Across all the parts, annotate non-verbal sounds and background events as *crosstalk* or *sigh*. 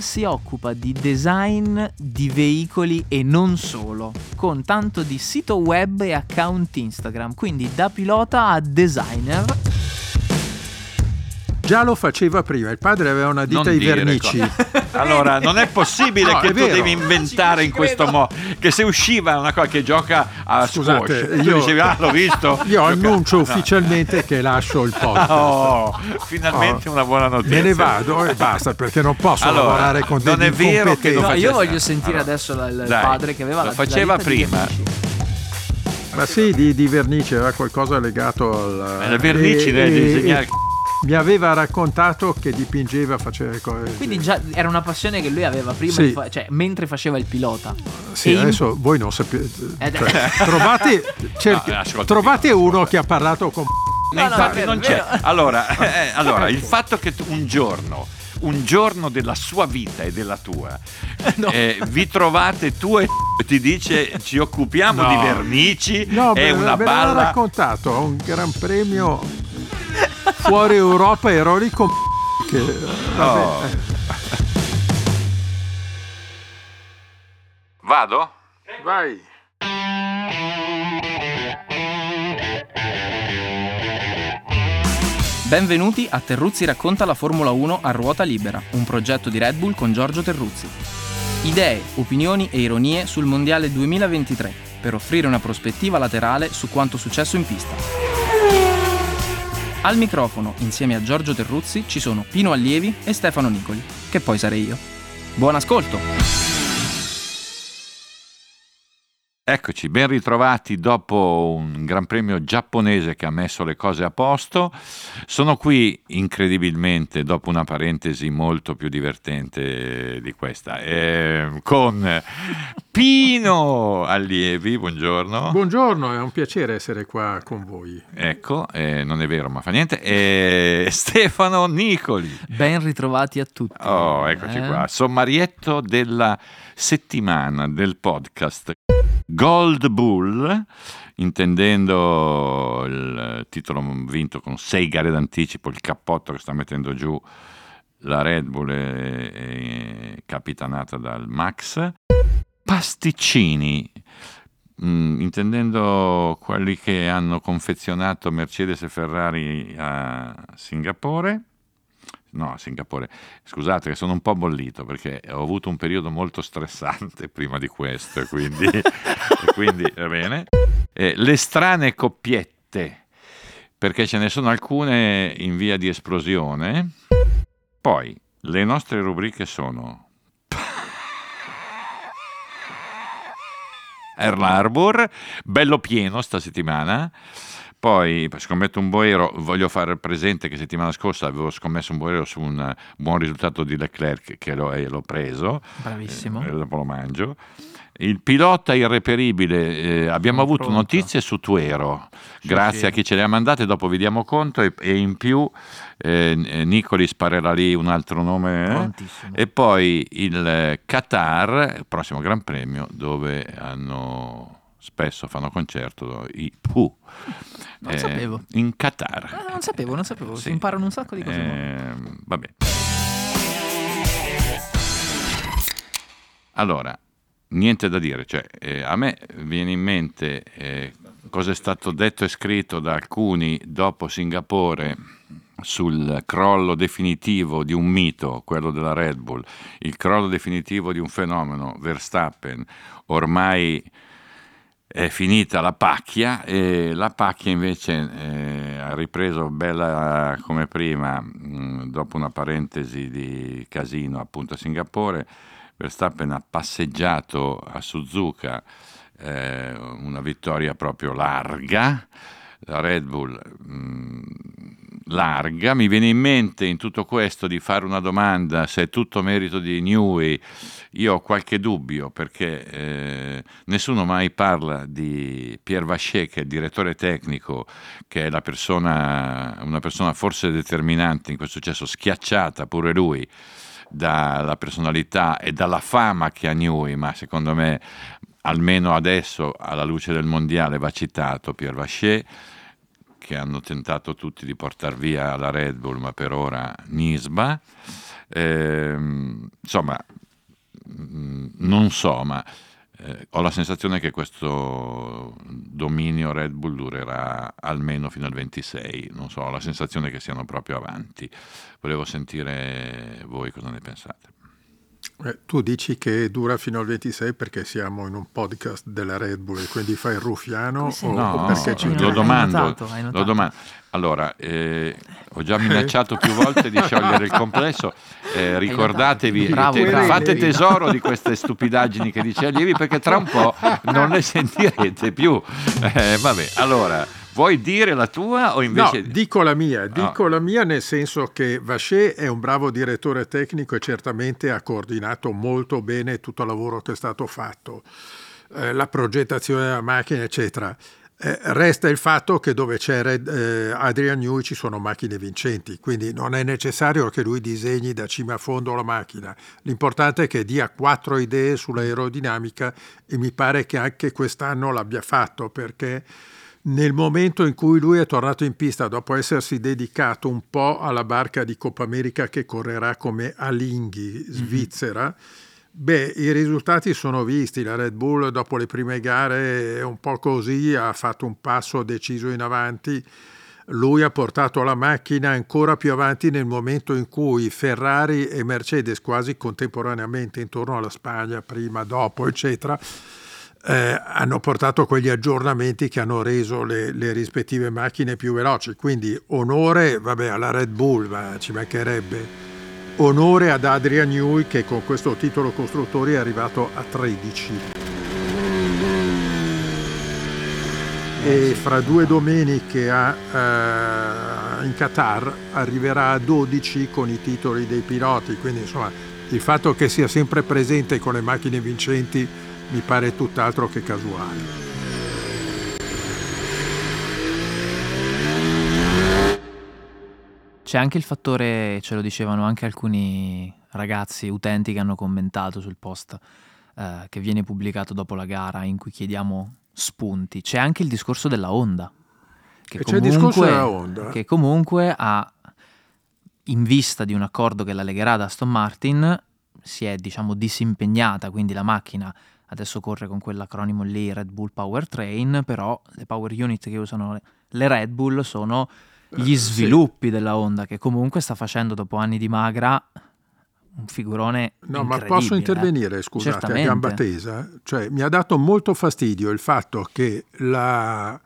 si occupa di design di veicoli e non solo, con tanto di sito web e account Instagram, quindi da pilota a designer. Già lo faceva prima, il padre aveva una ditta Non ai dire vernici. cose. Allora, non è possibile *laughs* No, che è tu vero. devi inventare in questo modo. Che se usciva una cosa che gioca a Scusate, squash, tu io- dicevi, ah, l'ho visto. *laughs* Io Gioca- annuncio No. ufficialmente che lascio il *laughs* podcast. Oh, finalmente Oh. una buona notizia. Me ne vado e basta perché non posso Allora, lavorare con degli non è vero che lo No, io voglio sentire allora, adesso la- il dai, padre che aveva lo la faceva la di prima. vernici. Ma sì, di, di vernice aveva qualcosa legato al... Eh, le vernici e- da e- disegnare. e Mi aveva raccontato che dipingeva, faceva le cose... Quindi già era una passione che lui aveva prima, Sì. fa- cioè mentre faceva il pilota. Sì, E in- adesso voi non sapete... Eh, cioè, *laughs* trovate cerchi- No, ascolta, trovate no, uno che ha parlato con... No, No, no, infatti vero, non c'è. Allora, *laughs* eh, allora, il fatto che tu un giorno, un giorno della sua vita e della tua, No. eh, vi trovate tu e *laughs* ti dice ci occupiamo No. di vernici, No, è me, una me l'ha balla. raccontato, a un gran premio fuori Europa ero lì con... Che, Oh. Vado? Vai. Benvenuti a Terruzzi racconta la Formula 1 a ruota libera, un progetto di Red Bull con Giorgio Terruzzi. Idee, opinioni e ironie sul Mondiale 2023 per offrire una prospettiva laterale su quanto successo in pista. Al microfono, insieme a Giorgio Terruzzi, ci sono Pino Allievi e Stefano Nicoli, che poi sarei io. Buon ascolto! Eccoci, ben ritrovati dopo un Gran Premio giapponese che ha messo le cose a posto. Sono qui incredibilmente dopo una parentesi molto più divertente di questa, eh, con Pino Allievi, buongiorno. Buongiorno, è un piacere essere qua con voi. Ecco, eh, non è vero, ma fa niente. E Stefano Nicoli. Ben ritrovati a tutti. Oh, eccoci Eh? qua. Sommarietto della settimana del podcast Gold Bull, intendendo il titolo vinto con sei gare d'anticipo, il cappotto che sta mettendo giù la Red Bull è, è capitanata dal Max. Pasticcini, mm, intendendo quelli che hanno confezionato Mercedes e Ferrari a Singapore. No, a Singapore. Scusate che sono un po' bollito perché ho avuto un periodo molto stressante *laughs* prima di questo, e quindi, *laughs* e quindi va bene. Eh, le strane coppiette, perché ce ne sono alcune in via di esplosione. Poi, le nostre rubriche sono *laughs* Earl Harbor, bello pieno sta settimana. Poi scommetto un boero, voglio fare presente che settimana scorsa avevo scommesso un boero su un buon risultato di Leclerc che l'ho, l'ho preso, Bravissimo. eh, dopo lo mangio. Il pilota irreperibile, eh, abbiamo avuto pronto. notizie su Tuero, Sì, grazie sì. a chi ce le ha mandate, dopo vi diamo conto e, e in più eh, Nicoli sparerà lì un altro nome. eh? E poi il eh, Qatar, il prossimo Gran Premio, dove hanno spesso fanno concerto i Pooh. Non sapevo. In Qatar. Ah, non sapevo, non sapevo. Sì. Si imparano un sacco di cose. Ehm, vabbè. Allora, niente da dire, cioè, eh, a me viene in mente eh, cosa è stato detto e scritto da alcuni dopo Singapore sul crollo definitivo di un mito, quello della Red Bull, il crollo definitivo di un fenomeno, Verstappen, ormai è finita la pacchia e la pacchia invece eh, ha ripreso bella come prima mh, dopo una parentesi di casino appunto a Singapore Verstappen ha passeggiato a Suzuka eh, una vittoria proprio larga la Red Bull mh, larga. Mi viene in mente in tutto questo di fare una domanda se è tutto merito di Newey. Io ho qualche dubbio perché eh, nessuno mai parla di Pierre Vacher, che è il direttore tecnico, che è persona, una persona forse determinante in questo successo, schiacciata pure lui dalla personalità e dalla fama che ha Newey, ma secondo me almeno adesso alla luce del mondiale va citato Pierre Vacher che hanno tentato tutti di portare via la Red Bull, ma per ora Nisba. Eh, insomma, mm, non so, ma eh, ho la sensazione che questo dominio Red Bull durerà almeno fino al 26, non so, ho la sensazione che siano proprio avanti. Volevo sentire voi cosa ne pensate. Eh, tu dici che dura fino al 26 perché siamo in un podcast della Red Bull e quindi fai il ruffiano o, no, o perché ci lo domando, hai notato, hai notato. lo domando. Allora, eh, ho già minacciato più volte di sciogliere il complesso, eh, ricordatevi, Bravo, te, fate tesoro di queste stupidaggini che dice Allievi perché tra un po' non le sentirete più. Eh, vabbè, allora Vuoi dire la tua o invece... No, dico la mia, dico oh. la mia nel senso che Vacher è un bravo direttore tecnico e certamente ha coordinato molto bene tutto il lavoro che è stato fatto, eh, la progettazione della macchina, eccetera. Eh, resta il fatto che dove c'è Red, eh, Adrian Newey ci sono macchine vincenti, quindi non è necessario che lui disegni da cima a fondo la macchina. L'importante è che dia quattro idee sull'aerodinamica e mi pare che anche quest'anno l'abbia fatto perché nel momento in cui lui è tornato in pista dopo essersi dedicato un po' alla barca di Coppa America che correrà come Alinghi, mhm. Svizzera, mm-hmm. beh, i risultati sono visti. La Red Bull dopo le prime gare è un po' così, ha fatto un passo deciso in avanti. Lui ha portato la macchina ancora più avanti nel momento in cui Ferrari e Mercedes quasi contemporaneamente intorno alla Spagna, prima, dopo, eccetera, eh, hanno portato quegli aggiornamenti che hanno reso le, le, rispettive macchine più veloci. Quindi onore vabbè, alla Red Bull, ma ci mancherebbe. Onore ad Adrian Newey che con questo titolo costruttori è arrivato a 13. E fra due domeniche a, uh, in Qatar arriverà a 12 con i titoli dei piloti. Quindi insomma il fatto che sia sempre presente con le macchine vincenti mi pare tutt'altro che casuale. C'è anche il fattore, ce lo dicevano anche alcuni ragazzi, utenti che hanno commentato sul post eh, che viene pubblicato dopo la gara in cui chiediamo spunti. C'è anche il discorso della Honda. Che e comunque, c'è il discorso della Honda. Che comunque ha, in vista di un accordo che la legherà ad Aston Martin, si è diciamo disimpegnata, quindi la macchina adesso corre con quell'acronimo lì Red Bull Powertrain, però le power unit che usano le Red Bull sono gli eh, sviluppi sì. della Honda che comunque sta facendo dopo anni di magra un figurone No, ma posso intervenire, eh? scusate, Certamente. a gamba tesa? Cioè, mi ha dato molto fastidio il fatto che la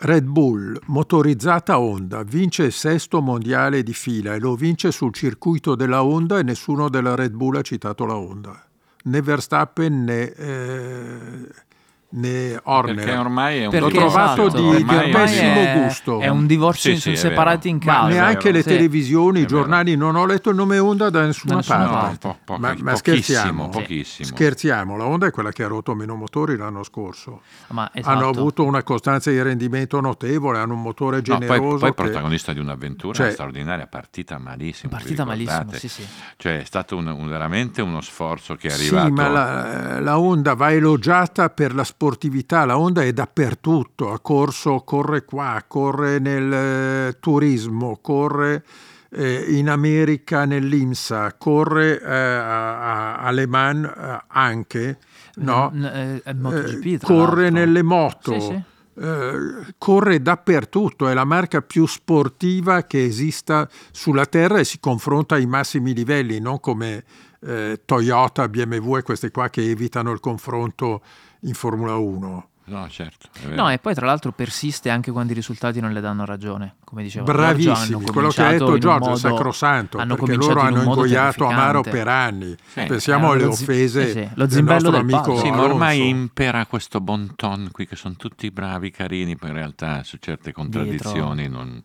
Red Bull motorizzata Honda vince il sesto mondiale di fila e lo vince sul circuito della Honda e nessuno della Red Bull ha citato la Honda né Verstappen né, eh, né Horner. Perché ormai è un L'ho trovato esatto, di, di pessimo è, gusto. È un divorzio sì, sì, separati in casa. Ma neanche le televisioni, i giornali, non ho letto il nome Honda da nessuna da parte. No, po- po- ma, ma scherziamo, pochissimo. scherziamo. La Honda è quella che ha rotto meno motori l'anno scorso. Esatto. Hanno avuto una costanza di rendimento notevole, hanno un motore generoso. No, poi, poi che... protagonista di un'avventura cioè, straordinaria, partita malissimo. Partita malissimo, sì, sì. Cioè è stato un, un, veramente uno sforzo che è arrivato. Sì, ma la, la Honda va elogiata per la sportività. La Honda è dappertutto, ha corso, corre qua, corre nel eh, turismo, corre eh, in America nell'IMSA, corre eh, a, a Le Mans eh, anche, no? Eh, MotoGP, corre l'altro. nelle moto. Sì, sì. Uh, corre dappertutto, è la marca più sportiva che esista sulla terra e si confronta ai massimi livelli, non come eh, Toyota, BMW e queste qua che evitano il confronto in Formula 1. No, certo. No, e poi tra l'altro persiste anche quando i risultati non le danno ragione, come diceva Bravissimi, quello che ha detto Giorgio è sacrosanto, hanno perché loro hanno in ingoiato Amaro per anni. Sì, Pensiamo alle offese sì, sì. Lo del nostro del amico Sì, ma ormai impera questo bon ton qui che sono tutti bravi, carini, poi in realtà su certe contraddizioni non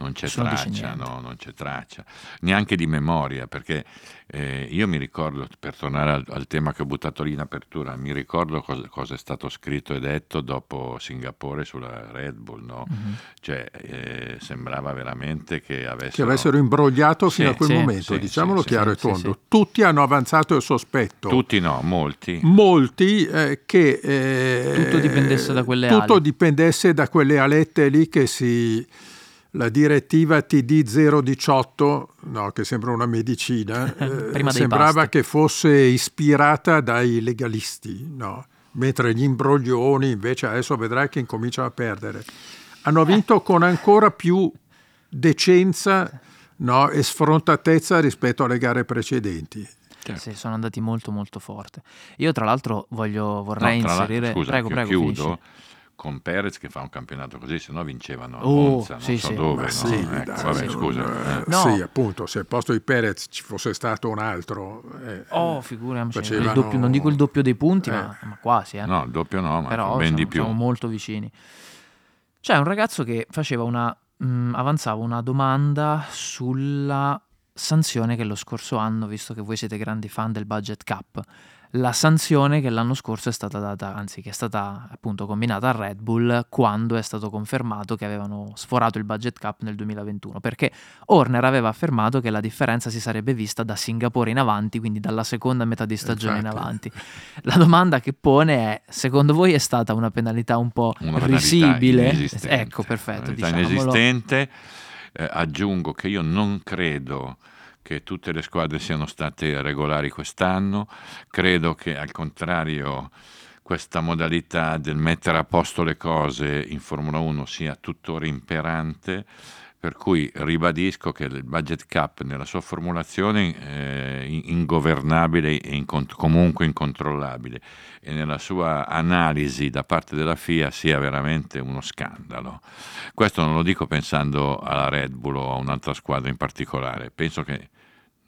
non c'è traccia, no, non c'è traccia, neanche di memoria, perché eh, io mi ricordo, per tornare al, al, tema che ho buttato lì in apertura, mi ricordo cosa, cosa, è stato scritto e detto dopo Singapore sulla Red Bull, no? mm-hmm. cioè, eh, sembrava veramente che avessero... Che avessero imbrogliato sì, fino a quel sì, momento, sì, diciamolo chiaro e tondo. Tutti hanno avanzato il sospetto. Tutti no, molti. Molti eh, che... Eh, tutto dipendesse da quelle tutto ali. dipendesse da quelle alette lì che si la direttiva TD 018, no, che sembra una medicina, *laughs* eh, sembrava che fosse ispirata dai legalisti, no? mentre gli imbroglioni invece adesso vedrai che incominciano a perdere. Hanno vinto eh. con ancora più decenza no, e sfrontatezza rispetto alle gare precedenti. Certo. Sì, sono andati molto molto forte. Io tra l'altro voglio, vorrei no, inserire... Scusa, prego, prego, chiudo. Finisci con Perez che fa un campionato così, se no vincevano a oh, Monza, non sì, so sì. dove. No? Sì, ecco, dai, vabbè, scusa. Eh. No. Sì, appunto, se al posto di Perez ci fosse stato un altro... Eh, oh, figuriamoci, facevano... doppio, non dico il doppio dei punti, eh. ma, ma, quasi. Eh. No, il doppio no, ma Però ben siamo, di più. siamo molto vicini. C'è un ragazzo che faceva una, mh, mm, avanzava una domanda sulla sanzione che lo scorso anno, visto che voi siete grandi fan del budget cap, la sanzione che l'anno scorso è stata data, anzi che è stata appunto combinata a Red Bull quando è stato confermato che avevano sforato il budget cap nel 2021, perché Horner aveva affermato che la differenza si sarebbe vista da Singapore in avanti, quindi dalla seconda metà di stagione Infatti. in avanti. La domanda che pone è, secondo voi è stata una penalità un po' una risibile? Ecco, perfetto. Diciamolo. inesistente. Eh, aggiungo che io non credo che tutte le squadre siano state regolari quest'anno, credo che al contrario questa modalità del mettere a posto le cose in Formula 1 sia tuttora imperante, per cui ribadisco che il budget cap nella sua formulazione è ingovernabile e comunque incontrollabile e nella sua analisi da parte della FIA sia veramente uno scandalo. Questo non lo dico pensando alla Red Bull o a un'altra squadra in particolare, penso che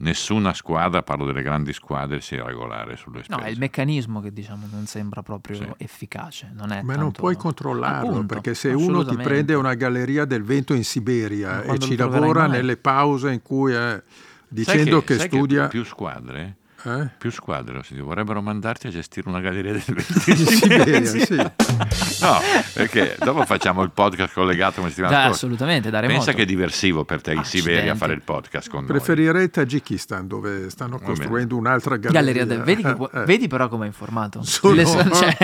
nessuna squadra, parlo delle grandi squadre, sia regolare sulle spese. No, è il meccanismo che diciamo non sembra proprio sì. efficace. Non Ma tanto... non puoi controllarlo, Appunto, perché se uno ti prende una galleria del vento in Siberia e ci lavora mai? nelle pause in cui è dicendo che, che studia... Che più squadre eh? Più squadre, vorrebbero mandarti a gestire una galleria del *laughs* Siberia, sì. No, perché dopo facciamo il podcast collegato come settimana Già, assolutamente, da remoto. Pensa che è diversivo per te in Accidenti. Siberia fare il podcast con Preferirei Tagikistan dove stanno costruendo un'altra galleria. galleria vedi, che, eh. vedi, però come è informato. Sono... Cioè,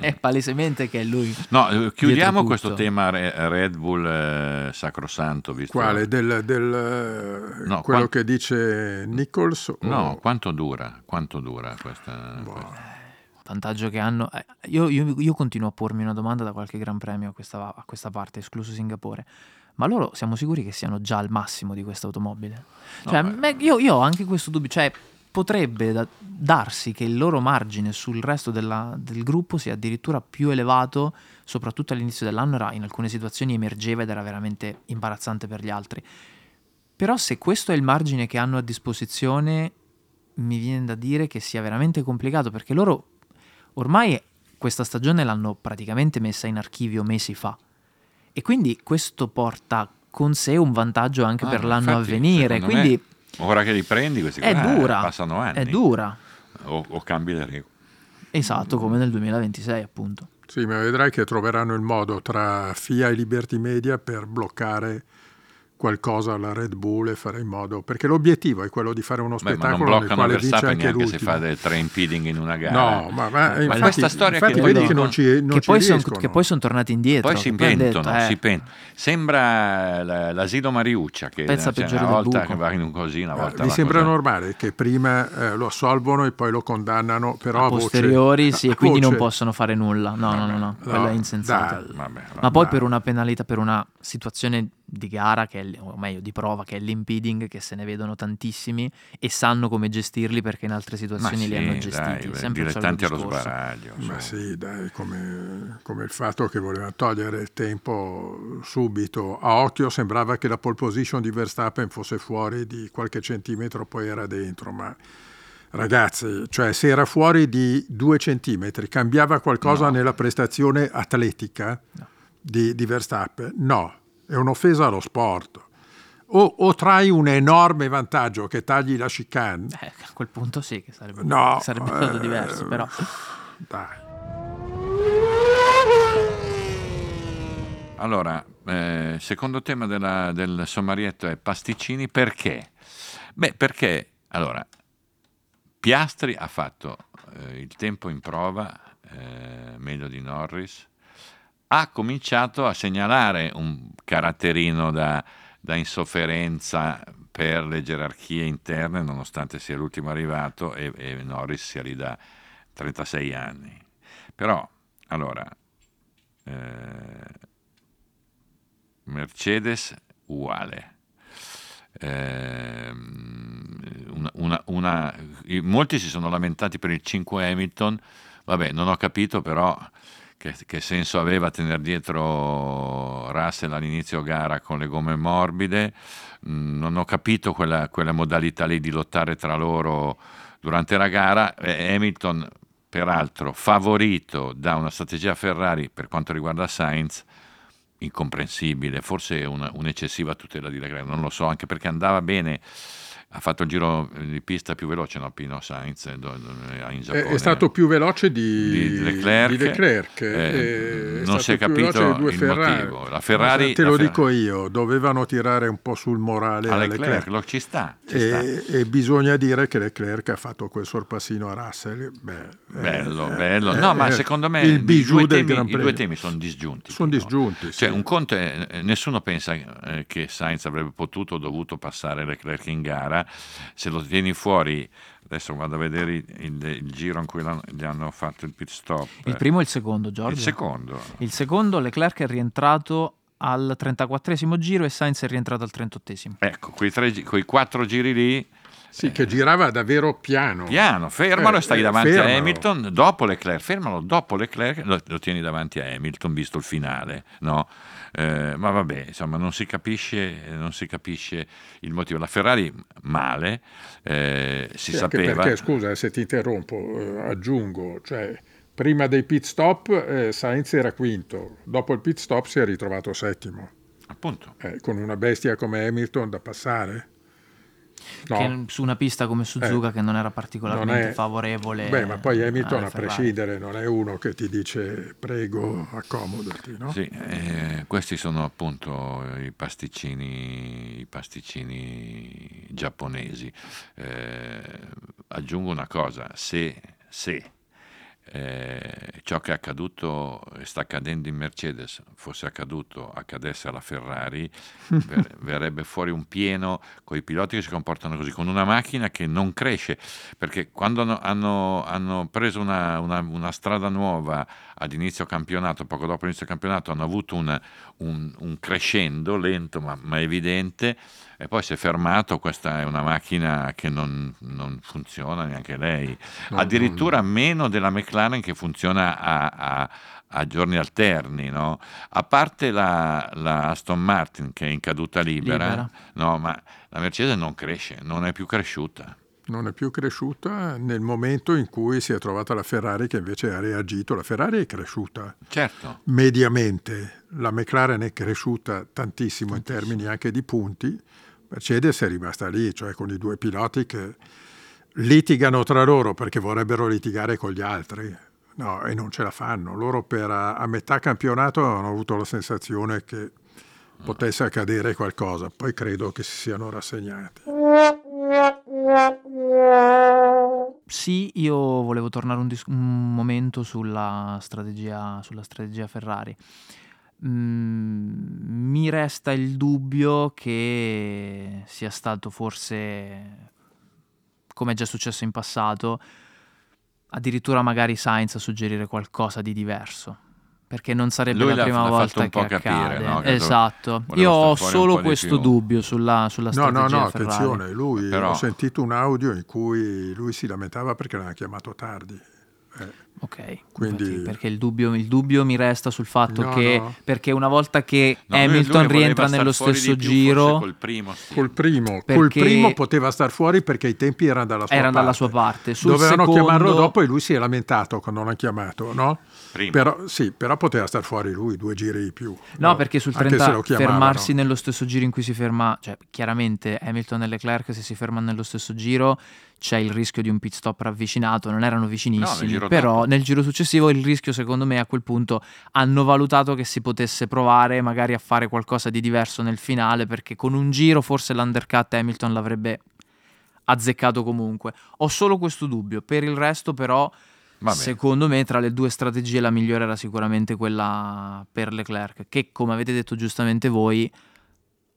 è palesemente che è lui. No, eh, chiudiamo questo tema Red Bull eh, sacrosanto. Visto... Quale? Del, del no, quello quant... che dice Nichols? O... No, quanto dura? Quanto dura questa... Boh. questa... Vantaggio che hanno... Eh, io, io, io, continuo a pormi una domanda da qualche gran premio a questa, a questa parte, escluso Singapore. Ma loro siamo sicuri che siano già al massimo di questa automobile? Cioè, no, me, io, io, ho anche questo dubbio. Cioè, potrebbe da, darsi che il loro margine sul resto della, del gruppo sia addirittura più elevato, soprattutto all'inizio dell'anno era, in alcune situazioni emergeva ed era veramente imbarazzante per gli altri. Però se questo è il margine che hanno a disposizione mi viene da dire che sia veramente complicato perché loro ormai questa stagione l'hanno praticamente messa in archivio mesi fa e quindi questo porta con sé un vantaggio anche ah, per l'anno infatti, a venire. Quindi me, ora che li prendi questi è qua, dura, passano anni. È dura. O, o cambi le regole. Esatto, come nel 2026 appunto. Sì, ma vedrai che troveranno il modo tra FIA e Liberty Media per bloccare qualcosa alla Red Bull e fare in modo perché l'obiettivo è quello di fare uno spettacolo Beh, nel quale vince anche se fa del train feeding in una gara no ma, ma, ma infatti, questa storia infatti che vedi dicono, che non ci, non che, poi son, che poi sono tornati indietro poi si pentono, eh. si pentono. sembra l'asilo Mariuccia che Pensa cioè, una volta che va in un così una volta mi sembra così. normale che prima eh, lo assolvono e poi lo condannano però a, posteriori voce, sì e quindi non possono fare nulla no no no, no, quello è insensato ma poi per una penalità per una situazione di gara, che è, o meglio di prova, che è l'impeding, che se ne vedono tantissimi e sanno come gestirli perché in altre situazioni sì, li hanno gestiti. Dai, sempre dilettanti allo sbaraglio. Ma sì, dai, come, come, il fatto che volevano togliere il tempo subito. A occhio sembrava che la pole position di Verstappen fosse fuori di qualche centimetro, poi era dentro, ma ragazzi, cioè se era fuori di due centimetri, cambiava qualcosa no. nella prestazione atletica no. di, di Verstappen? No è un'offesa allo sport. O, o, trai un enorme vantaggio che tagli la chicane. Eh, a quel punto sì, che sarebbe, no, sarebbe stato eh, diverso, però. Dai. Allora, eh, secondo tema della, del sommarietto è pasticcini perché? Beh, perché allora Piastri ha fatto eh, il tempo in prova eh, meglio di Norris, ha cominciato a segnalare un caratterino da, da insofferenza per le gerarchie interne, nonostante sia l'ultimo arrivato e, e Norris sia lì da 36 anni. Però, allora, eh, Mercedes uguale. Eh, una, una, una, molti si sono lamentati per il 5 Hamilton, vabbè, non ho capito però che, che senso aveva tenere dietro Russell all'inizio gara con le gomme morbide, mm, non ho capito quella, quella modalità lì di lottare tra loro durante la gara. Hamilton, peraltro, favorito da una strategia Ferrari per quanto riguarda Sainz, incomprensibile, forse una, un'eccessiva tutela di Leclerc, non lo so, anche perché andava bene ha fatto il giro di pista più veloce, no? Pino Sainz eh, in Giappone. È stato più veloce di, di Leclerc. Di Leclerc. Eh, non si è capito il Ferrari. motivo. La Ferrari, te lo Ferrari. dico io, dovevano tirare un po' sul morale a Leclerc. Leclerc. Lo ci sta. Ci e, sta. e, bisogna dire che Leclerc ha fatto quel sorpassino a Russell. Beh, bello, eh, bello. No, eh, ma secondo me il i, due temi, i due temi sono disgiunti. Sono disgiunti. Cioè, sì. un conto è, nessuno pensa che Sainz avrebbe potuto o dovuto passare Leclerc in gara se lo tieni fuori adesso vado a vedere il, il, il giro in cui gli hanno fatto il pit stop il primo e il secondo Giorgio il secondo il secondo Leclerc è rientrato al 34 giro e Sainz è rientrato al 38 ecco quei, tre, quei quattro giri lì sì, che girava davvero piano. Piano, fermalo e eh, stai eh, davanti fermalo. a Hamilton, dopo Leclerc, fermalo dopo Leclerc, lo, lo tieni davanti a Hamilton, visto il finale, no? Eh, ma vabbè, insomma, non si, capisce, non si capisce il motivo. La Ferrari male, eh, si sì, sapeva... Perché, scusa, se ti interrompo, eh, aggiungo, cioè, prima dei pit stop eh, Sainz era quinto, dopo il pit stop si è ritrovato settimo. Appunto. Eh, con una bestia come Hamilton da passare. No. Che su una pista come Suzuka eh, che non era particolarmente non è, favorevole. Beh, ma poi Hamilton a prescindere non è uno che ti dice prego accomodati, no? Sì, eh, questi sono appunto i pasticcini, i pasticcini giapponesi. Eh, aggiungo una cosa, se, se eh, ciò che è accaduto e sta accadendo in Mercedes fosse accaduto, accadesse alla Ferrari, *laughs* ver- verrebbe fuori un pieno con i piloti che si comportano così, con una macchina che non cresce, perché quando hanno, hanno, hanno preso una, una, una, strada nuova ad inizio campionato, poco dopo l'inizio campionato, hanno avuto un, un, un crescendo lento ma, ma evidente e poi si è fermato, questa è una macchina che non, non funziona neanche lei, addirittura no. meno della McLaren che funziona a, a, a giorni alterni, no? a parte la, la, Aston Martin che è in caduta libera, libera. No, ma la Mercedes non cresce, non è più cresciuta non è più cresciuta nel momento in cui si è trovata la Ferrari che invece ha reagito. La Ferrari è cresciuta certo. mediamente, la McLaren è cresciuta tantissimo, tantissimo, in termini anche di punti, Mercedes è rimasta lì, cioè con i due piloti che litigano tra loro perché vorrebbero litigare con gli altri. No, e non ce la fanno. Loro per a, a metà campionato hanno avuto la sensazione che potesse accadere qualcosa, poi credo che si siano rassegnati. Sì, io volevo tornare un, dis- un momento sulla strategia, sulla strategia Ferrari. Mm, mi resta il dubbio che sia stato forse, come è già successo in passato, addirittura magari Sainz a suggerire qualcosa di diverso. Perché non sarebbe Lui la prima volta che accade. Capire, no? Che esatto. Io ho solo questo dubbio sulla, sulla no, strategia No, no, attenzione, lui, Però... ho sentito un audio in cui lui si lamentava perché l'hanno chiamato tardi. Eh. Ok, Quindi... perché il dubbio, il dubbio, mi resta sul fatto no, che no. perché una volta che no, Hamilton rientra nello stesso giro col primo, sì. col primo, col primo poteva star fuori perché i tempi erano dalla sua erano parte, dalla sua parte. Sul dovevano secondo... chiamarlo dopo e lui si è lamentato quando l'hanno chiamato no? Però, sì, però poteva star fuori lui due giri di più no, perché sul 30 fermarsi nello stesso giro in cui si ferma cioè chiaramente Hamilton e Leclerc se si fermano nello stesso giro c'è il rischio di un pit stop ravvicinato, non erano vicinissimi, no, però nel giro successivo il rischio secondo me a quel punto hanno valutato che si potesse provare magari a fare qualcosa di diverso nel finale perché con un giro forse l'undercut Hamilton l'avrebbe azzeccato comunque. Ho solo questo dubbio, per il resto però. Secondo me tra le due strategie la migliore era sicuramente quella per Leclerc che come avete detto giustamente voi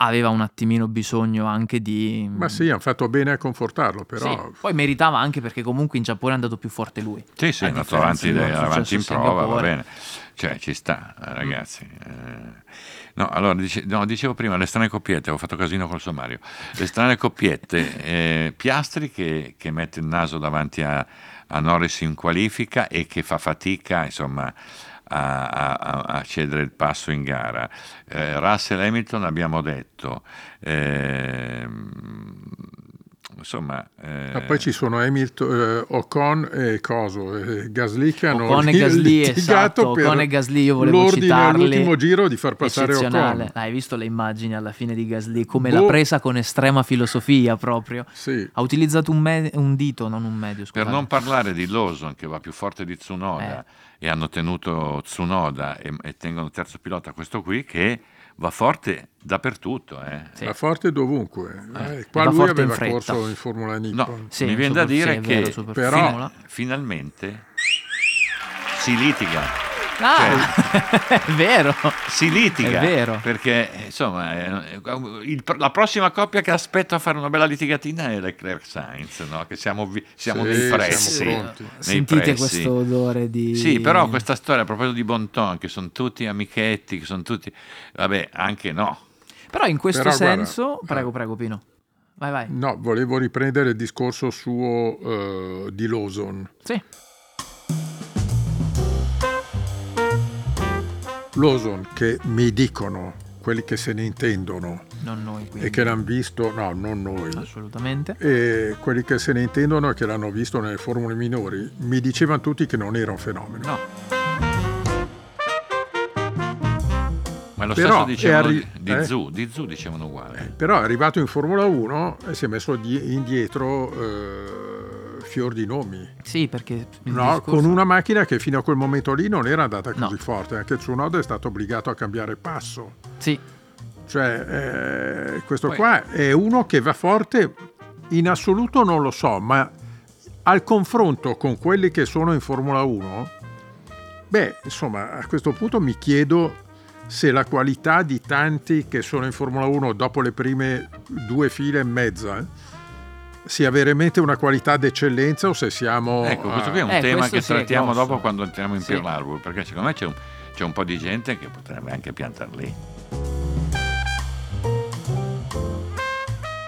aveva un attimino bisogno anche di... Ma sì, hanno fatto bene a confortarlo, però... Sì, poi meritava anche perché comunque in Giappone è andato più forte lui. Sì, sì, è andato avanti, avanti in prova, va bene. Cioè, ci sta, eh, ragazzi. Eh, no, allora, dice, no, dicevo prima, le strane coppiette, ho fatto casino col sommario. Le strane coppiette, eh, Piastri che, che, mette il naso davanti a, a Norris in qualifica e che fa fatica, insomma a, a, a, cedere il passo in gara. Eh, Russell Hamilton abbiamo detto, eh, insomma... Eh... Ma poi ci sono Hamilton, eh, Ocon e Coso, e Gasly che hanno Ocon e *laughs* Gasly, esatto, Ocon e Gasly io volevo citarli. all'ultimo giro di far passare Ocon. Hai visto le immagini alla fine di Gasly, come boh. l'ha presa con estrema filosofia proprio. Sì. Ha utilizzato un, me- un, dito, non un medio, scusate. Per non parlare di Lawson che va più forte di Tsunoda eh. e hanno tenuto Tsunoda e, e tengono terzo pilota questo qui che va forte dappertutto. Eh. Sì. Va forte dovunque. Eh. Eh, qua lui aveva in corso in Formula Nippon. No, sì, mi viene da dire che però, finalmente si litiga Ah, cioè, *laughs* è vero. Si litiga. È vero. Perché, insomma, eh, il, la prossima coppia che aspetta a fare una bella litigatina è Leclerc Sainz, no? Che siamo, siamo sì, nei pressi. Siamo nei Sentite pressi. questo odore di... Sì, però questa storia a proposito di Bonton, che sono tutti amichetti, che sono tutti... Vabbè, anche no. Però in questo però, senso... Guarda, prego, prego, Pino. Vai, vai. No, volevo riprendere il discorso suo uh, di Lawson. Sì. Lawson che mi dicono quelli che se ne intendono non noi, quindi. e che l'hanno visto, no, non noi, assolutamente, e quelli che se ne intendono e che l'hanno visto nelle formule minori, mi dicevano tutti che non era un fenomeno. No. Ma lo però stesso dicevano arri- di, eh? Zu, di Zu dicevano uguale. Eh, però è arrivato in Formula 1 e si è messo di- indietro eh, fior di nomi. Sì, perché... No, discorso... con una macchina che fino a quel momento lì non era andata così no. forte, anche Tsunoda è stato obbligato a cambiare passo. Sì. Cioè, eh, questo Poi... qua è uno che va forte, in assoluto non lo so, ma al confronto con quelli che sono in Formula 1, beh, insomma, a questo punto mi chiedo se la qualità di tanti che sono in Formula 1 dopo le prime due file e mezza sia veramente una qualità d'eccellenza o se siamo... Ecco, questo qui è un eh, tema che trattiamo dopo quando entriamo in sì. Pearl Harbor, perché secondo me c'è un, c'è un po' di gente che potrebbe anche piantare lì.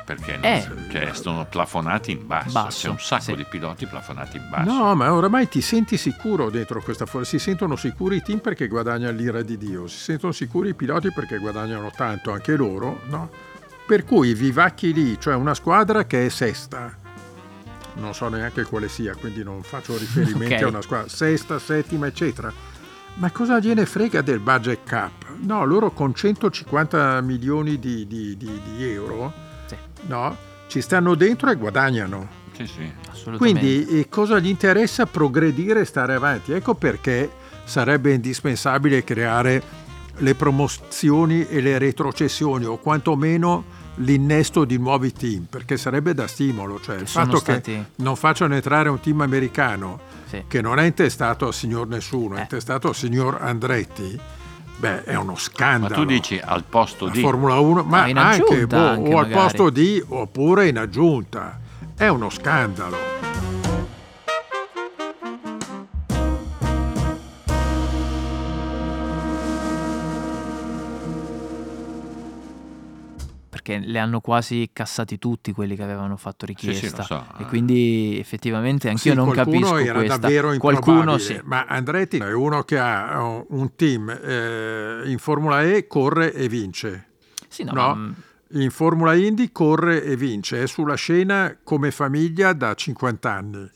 Perché eh. cioè, sono plafonati in basso, basso c'è un sacco sì. di piloti plafonati in basso. No, ma oramai ti senti sicuro dentro questa forza. Si sentono sicuri i team perché guadagnano l'ira di Dio, si sentono sicuri i piloti perché guadagnano tanto anche loro, no? Per cui vivacchi lì, cioè una squadra che è sesta, non so neanche quale sia, quindi non faccio riferimenti *laughs* okay. a una squadra, sesta, settima, eccetera. Ma cosa gliene frega del budget cap? No, loro con 150 milioni di, di, di, di euro sì. no, ci stanno dentro e guadagnano. Sì, sì, assolutamente. Quindi cosa gli interessa progredire e stare avanti? Ecco perché sarebbe indispensabile creare le promozioni e le retrocessioni o quantomeno l'innesto di nuovi team, perché sarebbe da stimolo, cioè il fatto stati... che non facciano entrare un team americano sì. che non è intestato al signor nessuno, eh. è intestato al signor Andretti. Beh, è uno scandalo. Ma tu dici al posto di Formula 1, ma ah, anche, boh, anche o al posto di oppure in aggiunta. È uno scandalo. Perché le hanno quasi cassati tutti quelli che avevano fatto richiesta. Sì, sì, so. E quindi effettivamente anch'io sì, non capisco era questa. davvero qualcuno sì. Ma Andretti è uno che ha un team eh, in Formula E, corre e vince. Sì, no, no? Ma... In Formula Indy corre e vince, è sulla scena come famiglia da 50 anni.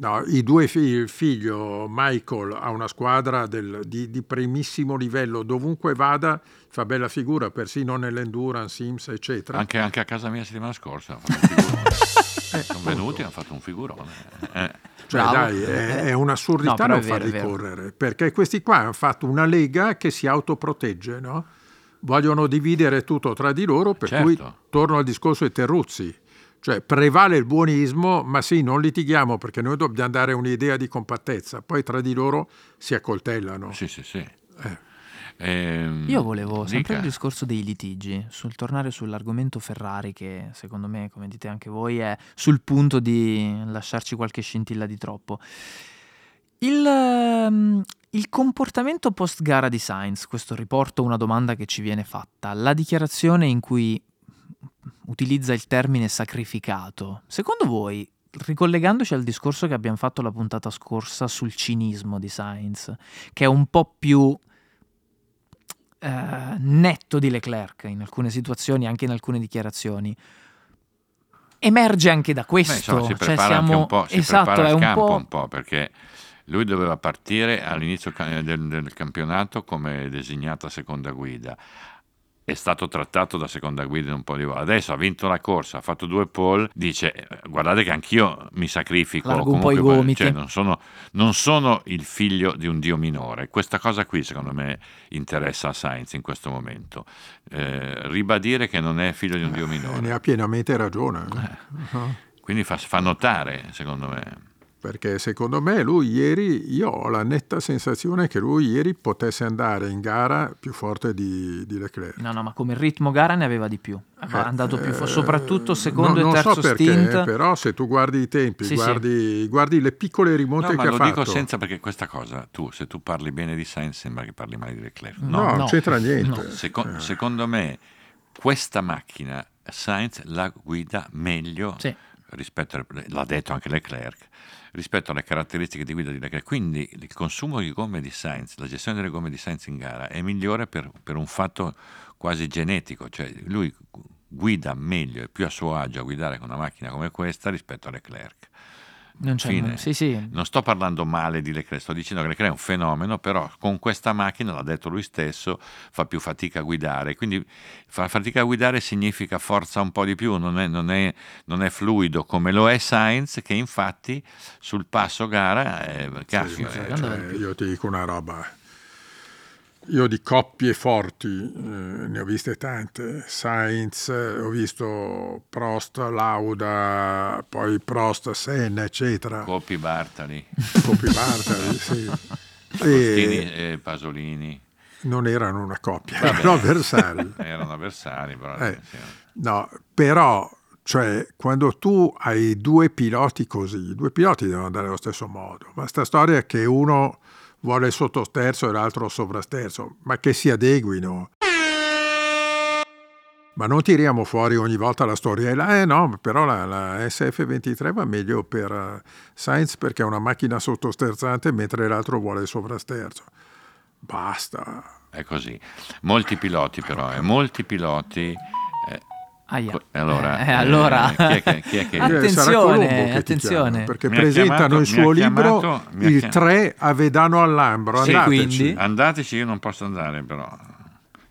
No, i due figli, il figlio Michael ha una squadra del, di, di, primissimo livello, dovunque vada fa bella figura, persino nell'endurance, Sims, eccetera. Anche, anche a casa mia settimana scorsa *laughs* eh, sono venuti e hanno fatto un figurone. Eh. Cioè, Bravo. dai, è, è un'assurdità no, non farli correre, perché questi qua hanno fatto una lega che si autoprotegge, no? Vogliono dividere tutto tra di loro, per certo. cui torno al discorso di Terruzzi cioè prevale il buonismo, ma sì, non litighiamo perché noi dobbiamo dare un'idea di compattezza, poi tra di loro si accoltellano. Sì, sì, sì. Eh. Ehm, Io volevo sempre il discorso dei litigi, sul tornare sull'argomento Ferrari che secondo me, come dite anche voi, è sul punto di lasciarci qualche scintilla di troppo. Il, um, il comportamento post gara di Sainz, questo riporto una domanda che ci viene fatta, la dichiarazione in cui utilizza il termine sacrificato. Secondo voi, ricollegandoci al discorso che abbiamo fatto la puntata scorsa sul cinismo di Sainz, che è un po' più eh, netto di Leclerc in alcune situazioni, anche in alcune dichiarazioni, emerge anche da questo. Beh, insomma, si cioè prepara siamo... anche un po', si esatto, prepara il un campo po'... un po' perché lui doveva partire all'inizio del campionato come designata seconda guida è stato trattato da seconda guida in un po' di volte. Adesso ha vinto la corsa, ha fatto due pole, dice guardate che anch'io mi sacrifico, Largo un po' i gomiti. Cioè, non, sono, non, sono, il figlio di un dio minore. Questa cosa qui secondo me interessa a Sainz in questo momento. Eh, ribadire che non è figlio di un dio eh, minore. Ne ha pienamente ragione. Eh. Uh-huh. Quindi fa, fa notare, secondo me perché secondo me lui ieri, io ho la netta sensazione che lui ieri potesse andare in gara più forte di, di Leclerc. No, no, ma come ritmo gara ne aveva di più, è eh, andato più forte, soprattutto secondo no, e terzo so perché, stint. Però se tu guardi i tempi, sì, guardi, sì. guardi, le piccole rimonte no, che ha fatto... ma lo dico senza perché questa cosa, tu se tu parli bene di Sainz sembra che parli male di Leclerc. No, no non c'entra niente. Seco- eh. Secondo me questa macchina Sainz la guida meglio sì. rispetto, a, l'ha detto anche Leclerc, rispetto alle caratteristiche di guida di Leclerc. Quindi il consumo di gomme di Sainz, la gestione delle gomme di Sainz in gara è migliore per, per un fatto quasi genetico, cioè lui guida meglio e più a suo agio a guidare con una macchina come questa rispetto a Leclerc. Non, Fine. Sì, sì. non sto parlando male di Leclerc, sto dicendo che Leclerc è un fenomeno, però con questa macchina, l'ha detto lui stesso, fa più fatica a guidare. Quindi far fatica a guidare significa forza un po' di più, non è, non è, non è fluido come lo è Sainz, che infatti sul passo gara è... Caspita, sì, cioè, io ti dico una roba io di coppie forti eh, ne ho viste tante, Sainz, ho visto Prost, Lauda, poi Prost, Senna, eccetera. Coppi Bartali. Coppi Bartali, sì. *laughs* e, e Pasolini. Non erano una coppia, Vabbè, erano avversari. *laughs* erano avversari, però. Eh, no, però cioè, quando tu hai due piloti così, due piloti devono andare allo stesso modo. Ma sta storia è che uno vuole sottosterzo e l'altro sovrasterzo, ma che si adeguino. Ma non tiriamo fuori ogni volta la storiella, eh no, però la, la SF23 va meglio per uh, Sainz perché è una macchina sottosterzante mentre l'altro vuole il sovrasterzo. Basta. È così. Molti piloti però, eh, molti piloti Aia. Allora, eh, allora. Eh, chi è che, chi è che... *laughs* attenzione, attenzione. perché mi presentano chiamato, il suo libro chiamato, Il 3 a Vedano al Lambro. Sì, quindi... Andateci, io non posso andare però.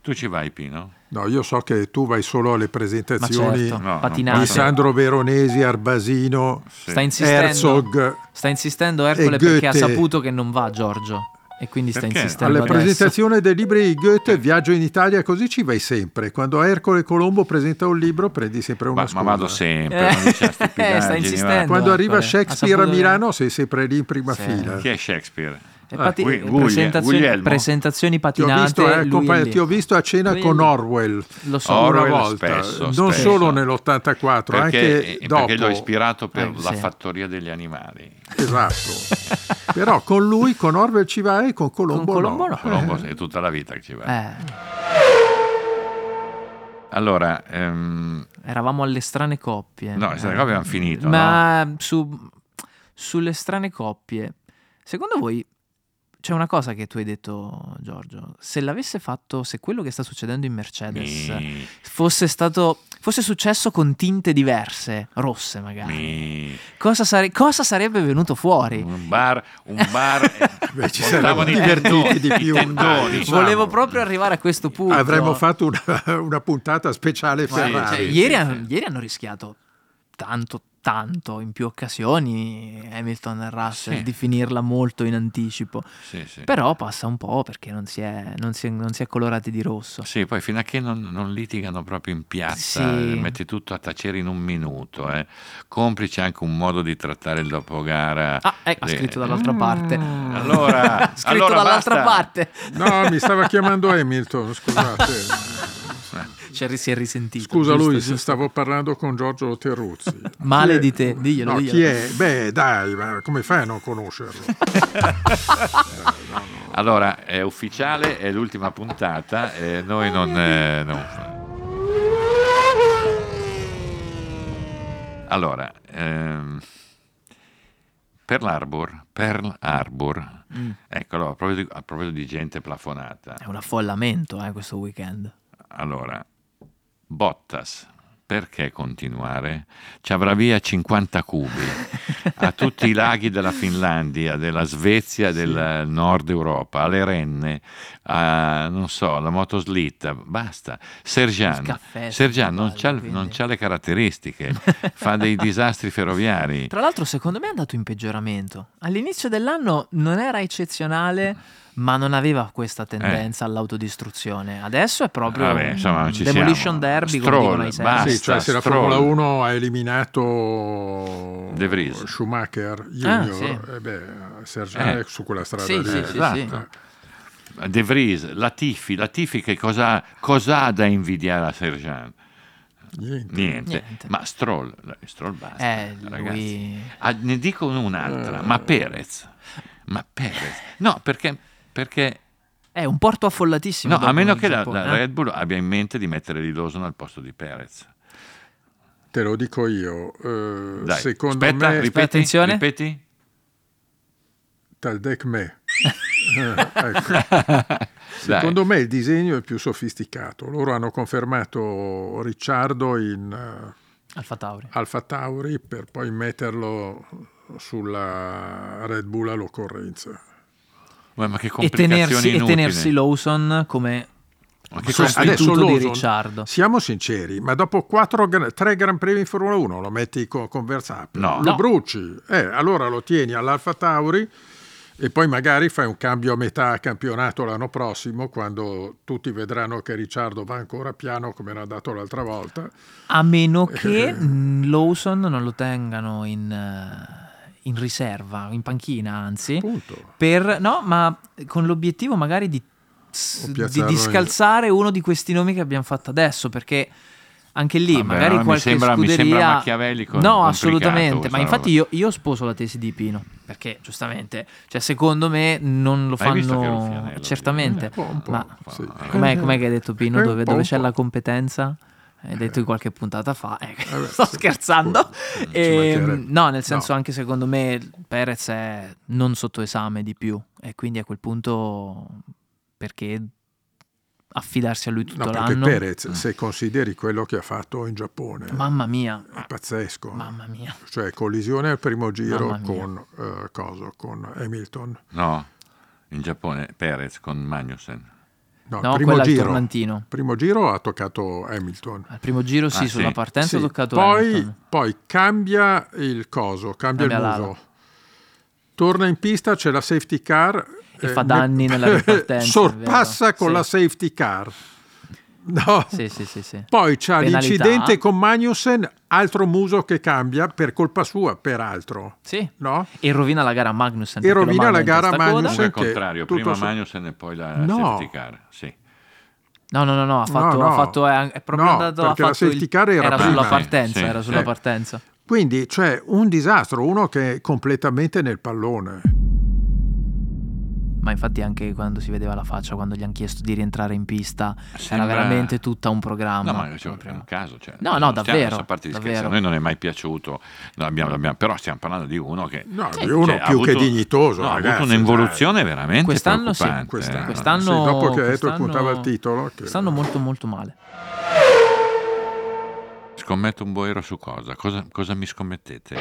Tu ci vai Pino? No, io so che tu vai solo alle presentazioni certo, no, di Sandro Veronesi, Arbasino, sì. sta insistendo, Herzog. Sta insistendo Ercole perché ha saputo che non va Giorgio. E quindi sta Perché? insistendo Alla presentazione dei libri di Goethe, Viaggio in Italia, così ci vai sempre. Quando Ercole Colombo presenta un libro, prendi sempre una ma, scusa. Ma vado sempre, eh, sta *laughs* insistendo. Quando arriva Shakespeare a Milano, sei sempre lì in prima sì. fila. Chi è Shakespeare? Pati- eh, presentazioni, presentazioni, patinate. Ti ho, visto, eh, ti ho visto a cena lui con Orwell. Lo so, Orwell una volta. Spesso, non spesso. solo nell'84, perché, anche dopo. Perché l'ho ispirato per eh, la sì. fattoria degli animali. Esatto. *laughs* Però con lui, con Orwell ci vai, con Colombo, con Colombo no. no. Colombo è tutta la vita che ci va. Eh. Allora, ehm... eravamo alle strane coppie. No, le strane coppie abbiamo finito. Ma no? su, sulle strane coppie, secondo voi c'è una cosa che tu hai detto, Giorgio. Se l'avesse fatto, se quello che sta succedendo in Mercedes Mi... fosse stato fosse successo con tinte diverse, rosse magari, Mi- cosa, sare- cosa sarebbe venuto fuori? Un bar, un bar. *laughs* Beh, ci saremmo i divertiti di più, tendoni. dai, diciamo. Volevo proprio arrivare a questo punto. Avremmo fatto una, una puntata speciale Sì, Ferrari. cioè, sì, ieri, sì, sì. ieri hanno rischiato tanto, tanto in più occasioni Hamilton e Russell Sì. di finirla molto in anticipo. Sì, sì. Però passa un po' perché non si è, non si è- non si è colorati di rosso. Sì, poi fino a che non, non litigano proprio in piazza, Sì. eh, metti tutto a tacere in un minuto. Eh. Complice anche un modo di trattare il dopogara. Ah, ecco, ha scritto dall'altra parte. Allora, *laughs* scritto allora dall'altra basta. parte. No, mi stava chiamando Hamilton, scusate. *laughs* Cioè, si è risentito. Scusa giusto, lui, giusto. stavo parlando con Giorgio Terruzzi. *laughs* Male di te, diglielo, No, diglielo. chi è? Beh, dai, ma come fai a non conoscerlo? *laughs* Allora, è ufficiale, è l'ultima puntata e noi non... eh, non- Allora, ehm, Pearl Harbor, Pearl Harbor, Mm. ecco, allora, a proposito di, a proposito di gente plafonata, È un affollamento eh, questo weekend. Allora, Bottas, perché continuare? Ci avrà via 50 cubi a tutti i laghi della Finlandia, della Svezia, del nord Europa, alle renne, a, non so, la motoslitta, basta. Sergian, caffè, Sergian non, c'ha, non c'ha le caratteristiche, fa dei *laughs* disastri ferroviari. Tra l'altro, secondo me è andato in peggioramento. All'inizio dell'anno non era eccezionale, ma non aveva questa tendenza all'autodistruzione. Adesso è proprio Eh. Vabbè, insomma, ci demolition siamo. derby, Stroll, basta. Sì, cioè se la. Formula 1 ha eliminato De Vries. Schumacher Ah, Junior, sì. eh beh, Sergio Eh. è su quella strada Sì, lì. sì, Esatto. sì. De Vries, Latifi, Latifi che cosa, cosa ha da invidiare a Sergian? Niente. Niente. Niente. Ma Stroll, Stroll basta, Eh, ragazzi. lui... Ah, ne dico un'altra, ma Perez. Ma Perez. No, perché, perché È un porto affollatissimo. no, a meno che la, Giappone, la eh. Red Bull abbia in mente di mettere di Lawson al posto di Perez. Te lo dico io. eh, Dai, secondo aspetta, me ripeti, attenzione. ripeti. Taldec me. *laughs* Eh, ecco. Secondo me il disegno è più sofisticato. Loro hanno confermato Ricciardo in eh, Alfa Tauri. Alfa Tauri per poi metterlo sulla Red Bull all'occorrenza. Ma, ma che E tenersi, e tenersi Lawson come sostituto Adesso di Lawson, Ricciardo. Siamo sinceri, ma dopo quattro, gra- tre Gran Premi in Formula 1 lo metti co- con Verstappen, No. lo No. bruci, eh, allora lo tieni all'Alfa Tauri e poi magari fai un cambio a metà campionato l'anno prossimo quando tutti vedranno che Ricciardo va ancora piano come era andato l'altra volta. A meno Eh. che mh, Lawson non lo tengano in, eh, in riserva, in panchina anzi, per, no, ma con l'obiettivo magari di, di, di in- scalzare uno di questi nomi che abbiamo fatto adesso, perché anche lì Vabbè, magari no, mi qualche sembra- mi scuderia... sembra machiavellico, No, assolutamente, ma infatti io, io sposo la tesi di Pino, perché giustamente, cioè secondo me non lo Hai fanno certamente, po', ma sì. com'è, com'è che hai detto Pino, Eh, dove, dove c'è la competenza? Hai detto in qualche puntata fa, eh, Vabbè, sto sì, scherzando. Ehm, mancherebbe. no, nel senso No. anche secondo me Perez è non sotto esame di più e quindi a quel punto perché affidarsi a lui tutto No, perché l'anno? Perez, se consideri quello che ha fatto in Giappone, Mamma mia, è pazzesco. mamma mia. Cioè collisione al primo giro con, eh, coso, con Hamilton. No, in Giappone Perez con Magnussen. No, No, il primo quella giro, tornantino. primo giro ha toccato Hamilton. Al primo giro sì, Ah, sulla sì. partenza Sì, ha toccato poi, Hamilton. poi cambia il coso, cambia, Cambia il l'ala. muso. Torna in pista, c'è la safety car. E fa danni nella ripartenza, *laughs* Sorpassa con Sì. la safety car. No. Sì, sì, sì, sì. Poi c'ha Penalità. l'incidente con Magnussen, altro muso che cambia per colpa sua, peraltro. Sì. No? E rovina la gara Magnussen. E rovina la gara. Magnussen. Al che contrario, prima so- Magnussen e poi la No. safety car. Sì. No, no, no, no, ha fatto, no. ha fatto è, è proprio No, andato ha perché la fatto il- safety car era sulla prima. partenza, Sì, era sì. sulla Eh. partenza. Quindi, cioè, un disastro, uno che è completamente nel pallone. Ma infatti anche quando si vedeva la faccia, quando gli hanno chiesto di rientrare in pista, Sembra- era veramente tutta un programma. No, ma cioè, è un caso. Cioè, No, no, stiamo- davvero, A parte di davvero. scherzi, a noi non è mai piaciuto, no, abbiamo- abbiamo- però stiamo parlando di uno che No, cioè, di uno ha più che avuto- dignitoso, no, ha ragazzi, avuto un'involuzione veramente Quest'anno sì, preoccupante. quest'anno. eh. Quest'anno, Sì, dopo che ha detto che quest'anno- puntava il titolo, che- Quest'anno molto molto male. Scommetto un boero su cosa? Cosa, cosa mi scommettete?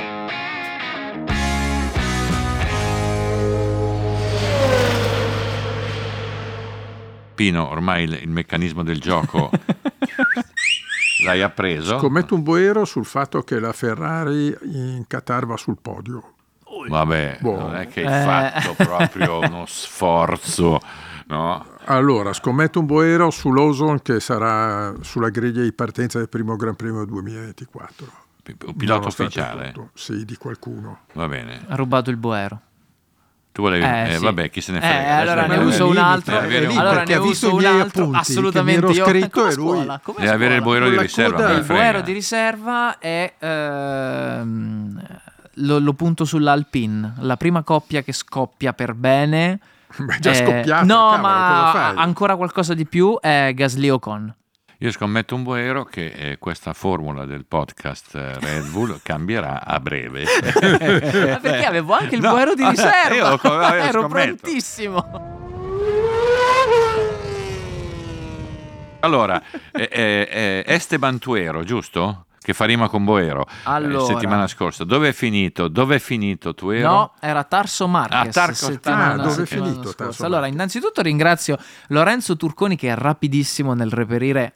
Pino, ormai il, il meccanismo del gioco *laughs* l'hai appreso. Scommetto un boero sul fatto che la Ferrari in Qatar va sul podio. Vabbè, Boh. non è che Eh. hai fatto proprio uno sforzo, no? Allora, scommetto un boero su Lawson che sarà sulla griglia di partenza del primo Gran Premio 2024. Un pilota ufficiale, tutto. Sì, di qualcuno. va bene. Ha rubato il boero. Tu volevi, Eh, eh, sì. vabbè, chi se ne Eh, frega. allora Adesso ne uso un altro. avere un- Allora ne uso un altro. appunti, Assolutamente io. scritto e *laughs* lui- scuola, come Devi avere il boero di riserva. Il boero di riserva è ehm, lo, lo punto sull'Alpine, la prima coppia che scoppia per bene. *laughs* Beh, è già è- scoppiata. No, cavolo, ma ancora qualcosa di più è Gasly Ocon. Io scommetto un boero che eh, questa formula del podcast eh, Red Bull *laughs* cambierà a breve. *laughs* Ma perché avevo anche il No, boero di *laughs* io riserva? lo- io Ero scommetto. prontissimo. Allora, eh, eh, eh, Esteban Tuero, giusto? Che fa rima con Boero. eh, Allora. settimana scorsa. Dove è finito? Dove è finito Tuero? No, era Tarso Marquez. Ah, Tarso- settimana- Ah, dove è finito. Tarso Allora, innanzitutto ringrazio Lorenzo Turconi che è rapidissimo nel reperire.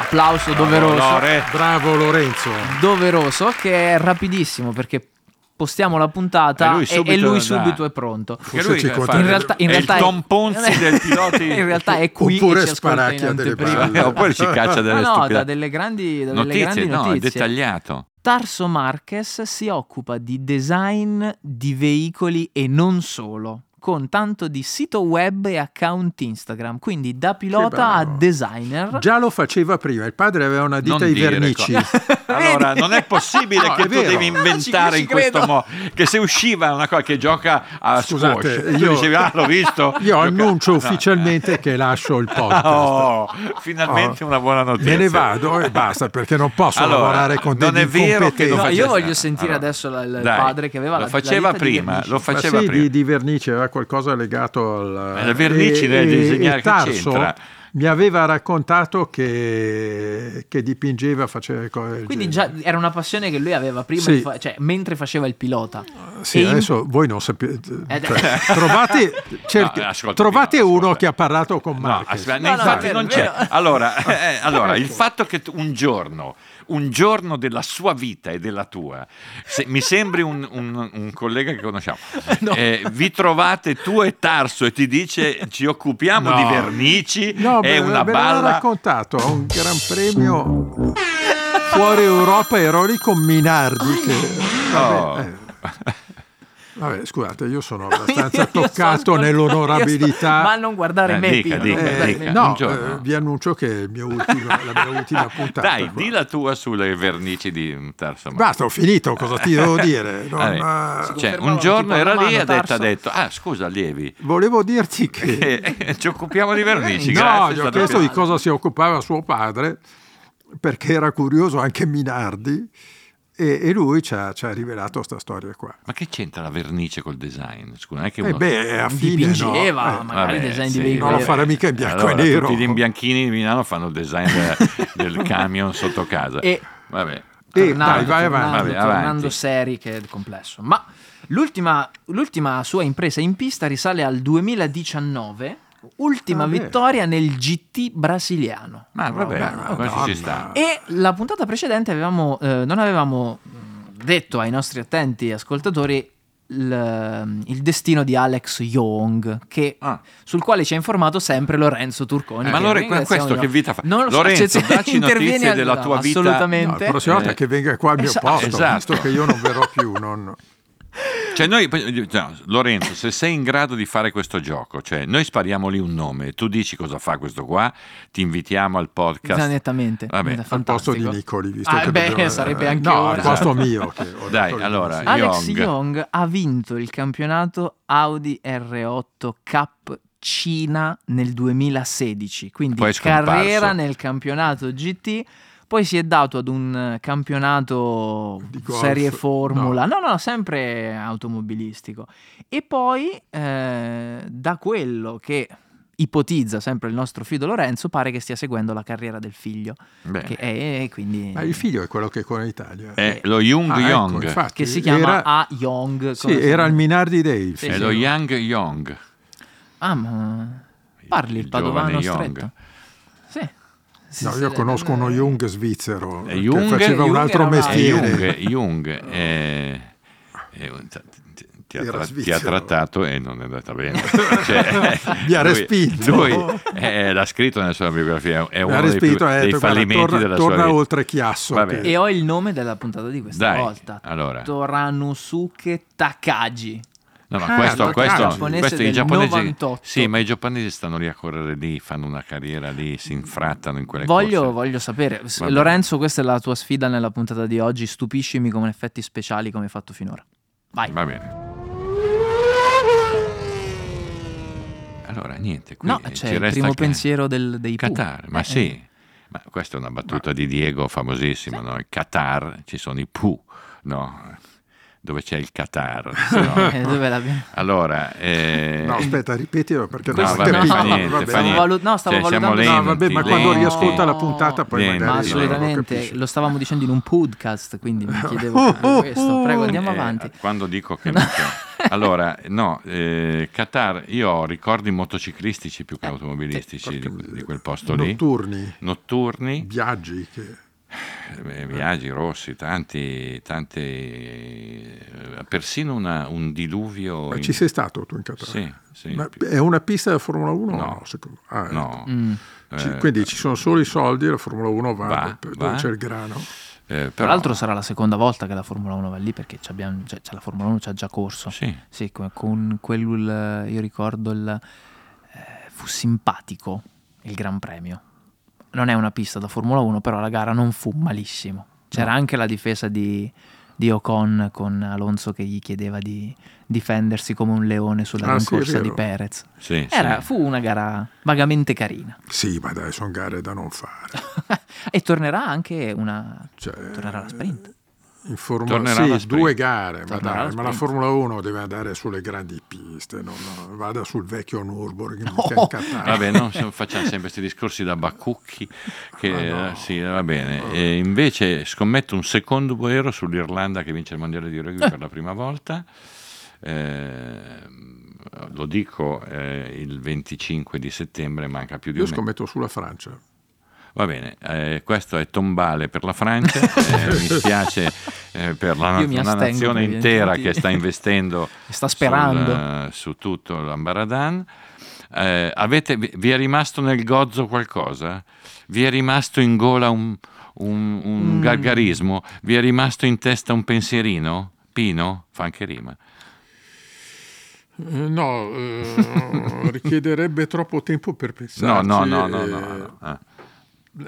Applauso doveroso. Lore. Bravo Lorenzo. doveroso che è rapidissimo perché postiamo la puntata E lui subito e lui subito è pronto. Lui In realtà, in è realtà il Tom Ponzi del *laughs* piloti. in realtà è qui Oppure sparacchia delle palle. Oppure ci caccia delle *laughs* No, no, da delle grandi, da delle notizie. grandi No, è notizie. dettagliato. Tarso Marquez si occupa di design di veicoli e non solo, con tanto di sito web e account Instagram, quindi da pilota a designer. Già lo faceva prima, il padre aveva una ditta Non di dire vernici. *laughs* Allora, non è possibile No, che è tu vero. devi inventare Ci- in ci questo modo. Che se usciva una cosa che gioca a Scusate, squash, io- dicevi, ah, l'ho visto. *laughs* Io Gioca- annuncio *laughs* No. ufficialmente che lascio il podcast. Oh, finalmente Oh. una buona notizia. Me ne vado e basta perché non posso Allora, lavorare con non degli è vero che incompetenti. No, io voglio sentire Allora, adesso la- il dai, padre che aveva lo la- la faceva ditta di prima, vernici. lo faceva sì, prima. di, di vernici aveva qualcosa legato al... Ma le vernici e- deve disegnare, Tarso c'entra? mi aveva raccontato che, che dipingeva, faceva le cose Quindi genere. già era una passione che lui aveva prima, Sì. di fa- cioè mentre faceva il pilota. Sì, E in- adesso voi non sapete. Eh, cioè, *laughs* trovate cerchi- No, trovate Pino, uno ascolta. che ha parlato con No, Marquez. aspetta, No, no, infatti non c'è. Allora, *laughs* eh, allora, il fatto che un giorno, un giorno della sua vita e della tua, se- mi sembri un, un- un collega che conosciamo, *laughs* eh, vi trovate tu e Tarso e ti dice ci occupiamo No. di vernici, No, è me, una l'ha balla. raccontato a un gran premio fuori Europa ero lì con Minardi che, Oh. vabbè, eh. *laughs* Vabbè, scusate, io sono *laughs* abbastanza Io toccato ascoltare- nell'onorabilità. sto- Ma non guardare Eh, me, dica, Pino, dica, guardare dica. me. no, eh, vi annuncio che è il mio ultimo- la mia ultima *laughs* puntata. Dai, qua. di la tua sulle vernici di Tarso. Basta, ho finito, cosa ti devo *laughs* dire? Non, Vabbè. eh, Cioè, un giorno era lì e ha detto, ha detto, ah scusa Lievi, volevo dirti che... eh, ci occupiamo di vernici, no, grazie. è gli ho chiesto di cosa si occupava suo padre, perché era curioso anche Minardi, e, e lui ci ha, ci ha rivelato questa storia qua. Ma che c'entra la vernice col design? Scusa, non è che E uno... beh, a fine Dipingeva, no, eh, magari Vabbè, design sì. di veicoli. non lo farà mica in bianco Allora, e nero. Tutti gli imbianchini di Milano fanno il design de- del *laughs* camion sotto casa. E Vabbè. Eh, tornando, dai, vai tornando, avanti. Vabbè, tornando avanti. seri che è complesso. Ma l'ultima, l'ultima sua impresa in pista risale al 2019, ultima Ah, vittoria nel GT brasiliano. Ma vabbè, Vabbè, questo Madonna. ci sta. E la puntata precedente avevamo, eh, non avevamo mh, detto ai nostri attenti ascoltatori il, il destino di Alex Young, che- Ah. sul quale ci ha informato sempre Lorenzo Turconi. Eh, ma ringraziamo questo che vita fa? Non lo so, Lorenzo, se- se dacci notizie della no, tua vita. No, Assolutamente. la prossima volta Eh, che venga qua al mio esatto. posto, Esatto. visto che io non verrò più. non- Cioè noi, no, Lorenzo, se sei in grado di fare questo gioco, cioè noi spariamo lì un nome, tu dici cosa fa questo qua, ti invitiamo al podcast. Nettamente. Vabbè, al posto di Nicoli, visto Ah, che beh, dobbiamo- sarebbe anche no, ora. al posto mio. Che ho *laughs* Dai, allora. Alex Young. Young ha vinto il campionato Audi R8 Cup Cina nel 2016, quindi carriera nel campionato GT. Poi si è dato ad un campionato Di golf? serie formula, no. no, sempre automobilistico. E poi eh, da quello che ipotizza sempre il nostro Fido Lorenzo, pare che stia seguendo la carriera del figlio. Che è, quindi, Ma il figlio è quello che è con l'Italia. È lo Young Ah, ecco, Young. infatti, che si chiama era, A. Young. sì, era il Minardi Dave. Sì, è sì. lo Young Young. Ah, ma parli il, il padovano giovane Young. stretto? Sì. Sì, No, io sì, conosco eh, uno Jung svizzero che Jung- faceva Jung un altro mestiere. Jung, Jung è- è un- ti, ti ha ti ha trattato e non è andata bene. *laughs* Cioè, Mi ha lui- respinto. Lui eh, l'ha scritto nella sua biografia, è Mi uno ha dei, più- respinto, dei detto, guarda, fallimenti torna, della torna sua vita. oltre Chiasso. Che- E ho il nome della puntata di questa Dai, volta. allora. Toranosuke Takagi. No, ma Ah, questo, questo, giapponese questo i giapponesi, 98. sì, ma i giapponesi stanno lì a correre lì, fanno una carriera lì, si infrattano in quelle Voglio, corse. voglio sapere, Vabbè. Lorenzo, questa è la tua sfida nella puntata di oggi. Stupiscimi con effetti speciali come hai fatto finora. Vai. Va bene. Allora, niente, qui no, eh, c'è il primo pensiero del, dei Pooh. Qatar, ma Eh, sì, ma questa è una battuta di Diego famosissima, no? Il Qatar, ci sono i Pooh, no? Dove c'è il Qatar. *laughs* no? eh, dove l'abbiamo- Allora, eh, No, aspetta, ripetilo perché No, non vabbè, capito. fa niente, Vabbè. fa niente. valut- no, stavo Cioè, valutando- No, vabbè, ma lenti, quando lenti. riascolta la puntata poi. Ma magari lo assolutamente, capisce. lo stavamo dicendo in un podcast, quindi mi chiedevo *laughs* questo. Prego, andiamo Eh, avanti. Quando dico che *laughs* non c'è. Allora, no, eh, Qatar, io ho ricordi motociclistici più che automobilistici di, di quel posto lì. Notturni, Notturni, viaggi che... eh, viaggi rossi, tanti, tanti, eh, persino una- un diluvio. Ma in- ci sei stato tu in Qatar? Sì, sì. Ma è una pista da Formula 1 No. no? secondo- ah, ecco. No, Mm. Ci- eh, quindi ci sono solo i soldi e la Formula 1 va, Va, per- va. dove c'è il grano. eh, Tra l'altro sarà la seconda volta che la Formula 1 va lì perché abbiamo- cioè, cioè, la Formula 1 ci ha già corso. Sì, Sì, con, con quel, io ricordo il, eh, fu simpatico il Gran Premio. Non è una pista da Formula 1, però la gara non fu malissimo. C'era anche la difesa di, di Ocon con Alonso che gli chiedeva di difendersi come un leone sulla Ah, sì, di. Perez. sì, Era- sì. Fu una gara vagamente carina. Sì, ma dai, sono gare da non fare. *laughs* e tornerà anche una... Cioè, Tornerà la sprint. In Formula sì, due gare, la ma la. Formula 1 deve andare sulle grandi piste, non, no, vada sul vecchio Nürburgring No. Vabbè, non facciamo sempre questi discorsi da bacucchi. Che, Ah, no. eh, sì, va bene. E invece scommetto un secondo vero sull'Irlanda che vince il mondiale di rugby per la prima volta. Eh, lo dico eh, il 25 di settembre, manca più di Io un mese. scommetto sulla Francia. Va bene, eh, questo è tombale per la Francia, *laughs* eh, mi spiace eh, per la, una nazione intera che sta investendo *laughs* Sta sperando. sul, eh, su tutto l'Ambaradan. Eh, avete, vi è rimasto nel gozzo qualcosa? Vi è rimasto in gola un, un- un Mm. gargarismo? Vi è rimasto in testa un pensierino? Pino? Fa anche rima. Eh, No, eh, *laughs* richiederebbe troppo tempo per No, pensarci. no, no, no, eh, no, no. Ah.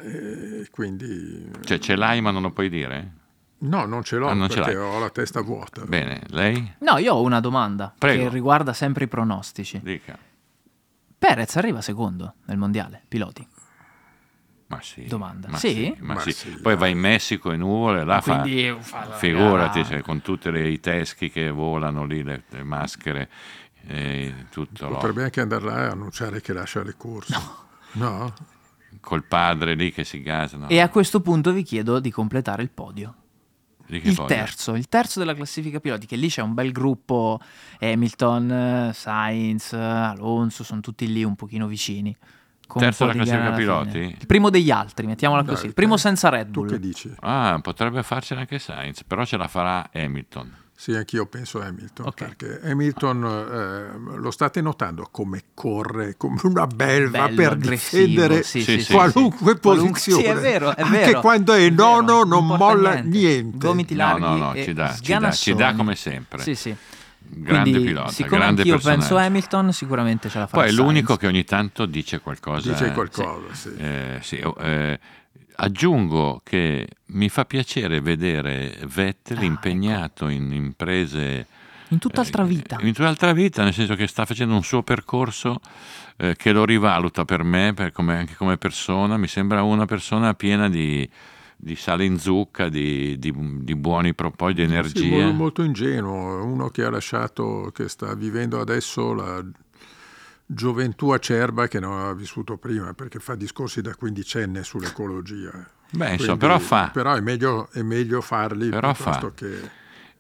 eh, quindi Cioè ce l'hai ma non lo puoi dire? No, non ce l'ho Ah, non ce perché l'hai. ho la testa vuota. Bene, lei? No, io ho una domanda Prego. che riguarda sempre i pronostici. Dica. Perez arriva secondo nel mondiale, piloti. Ma sì. Domanda. Ma Sì? ma Ma sì. sì, Poi vai in Messico e nuvole, là fa... Quindi fa Figurati, cioè, con tutti i teschi che volano lì, le, le maschere, e tutto lo- Potrebbe anche andare là e annunciare che lascia le corse. No? col padre lì che si gasano. E a questo punto vi chiedo di completare il podio. Il terzo, il terzo della classifica piloti, che lì c'è un bel gruppo, Hamilton, Sainz, Alonso, sono tutti lì un pochino vicini. Terzo della classifica alla fine. piloti? Il primo degli altri, mettiamola Dai, così. Il primo senza Red Tu Bull. che dici? Ah, potrebbe farcela anche Sainz, però ce la farà Hamilton. Sì, anch'io penso a Hamilton, Ok. perché Hamilton eh, lo state notando come corre come una belva Bello, per difendere sì, sì, sì, sì, qualunque posizione. Sì, è vero, è Anche vero. quando è, è vero, nono non molla niente. Gomiti No, larghi no, no, e ci dà, ci dà, ci dà come sempre. Sì, sì. Grande Quindi, pilota, siccome grande anch'io penso personaggio. Hamilton, sicuramente ce la farà Poi è l'unico Sainz. che ogni tanto dice qualcosa. Dice eh, qualcosa, sì. Eh, sì, eh, aggiungo che mi fa piacere vedere Vettel Ah, impegnato in imprese In tutt'altra eh, vita. in tutt'altra vita, nel senso che sta facendo un suo percorso eh, che lo rivaluta per me, per come- anche come persona. Mi sembra una persona piena di, di sale in zucca, di, di- di buoni propositi, di Sì, energia. molto, molto ingenuo, uno che ha lasciato, che sta vivendo adesso la gioventù acerba che non aveva vissuto prima, perché fa discorsi da quindicenne sull'ecologia. Beh, insomma, però fa. Però è meglio, è meglio farli però piuttosto fa. che...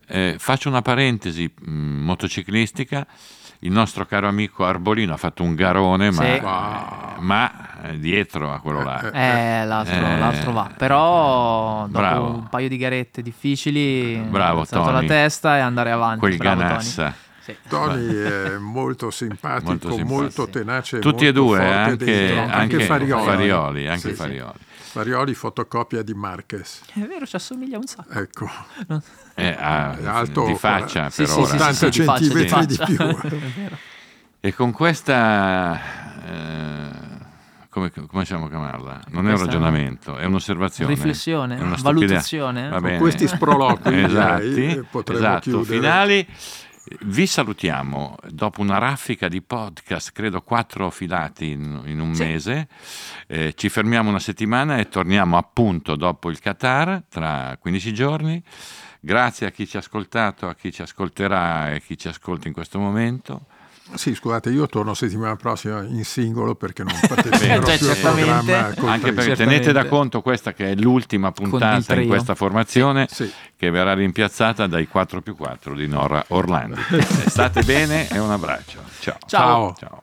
Eh, faccio una parentesi mh, motociclistica. Il nostro caro amico Arbolino ha fatto un garone, ma, Sì. eh, ma, eh, dietro a quello là. Eh, l'altro, Eh. l'altro va. Però dopo Bravo. un paio di garette difficili, Bravo, ha la testa e andare avanti. Quel Bravo, Tony. Sì. Tony è molto simpatico, Molto molto, simpatico. tenace. Tutti e molto due, forte anche, dentro. anche Farioli. Farioli, anche Sì, sì. Farioli. Farioli fotocopia di Marquez. È vero, ci assomiglia un sacco. Ecco, Eh, ah, È alto di faccia Sì, per sì, ora. sì, 80 sì, di di centimetri di faccia. più. *laughs* È vero. E con questa, eh, come, come possiamo chiamarla? Non è un ragionamento, è un'osservazione. Riflessione? è una Valutazione? Va Con questi sproloqui *laughs* esatti, eh, esatto, chiudere. finali. Vi salutiamo dopo una raffica di podcast, credo quattro filati in, in un Sì. mese. Eh, ci fermiamo una settimana e torniamo appunto dopo il Qatar, tra 15 giorni. Grazie a chi ci ha ascoltato, a chi ci ascolterà e chi ci ascolta in questo momento. Sì, scusate, io torno settimana prossima in singolo perché non *laughs* parteciperò Cioè, più al programma Anche perché tenete da conto questa che è l'ultima puntata in questa formazione Sì. che verrà rimpiazzata dai 4 più 4 di Nora Orlandi. Eh, *laughs* State bene e un abbraccio. Ciao. Ciao. Ciao.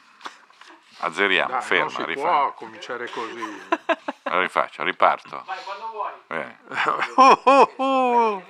Azzeriamo, Dai, ferma, non si rifaccio. può cominciare così. *laughs* Rifaccio, riparto. Vai quando vuoi. Oh, oh, oh.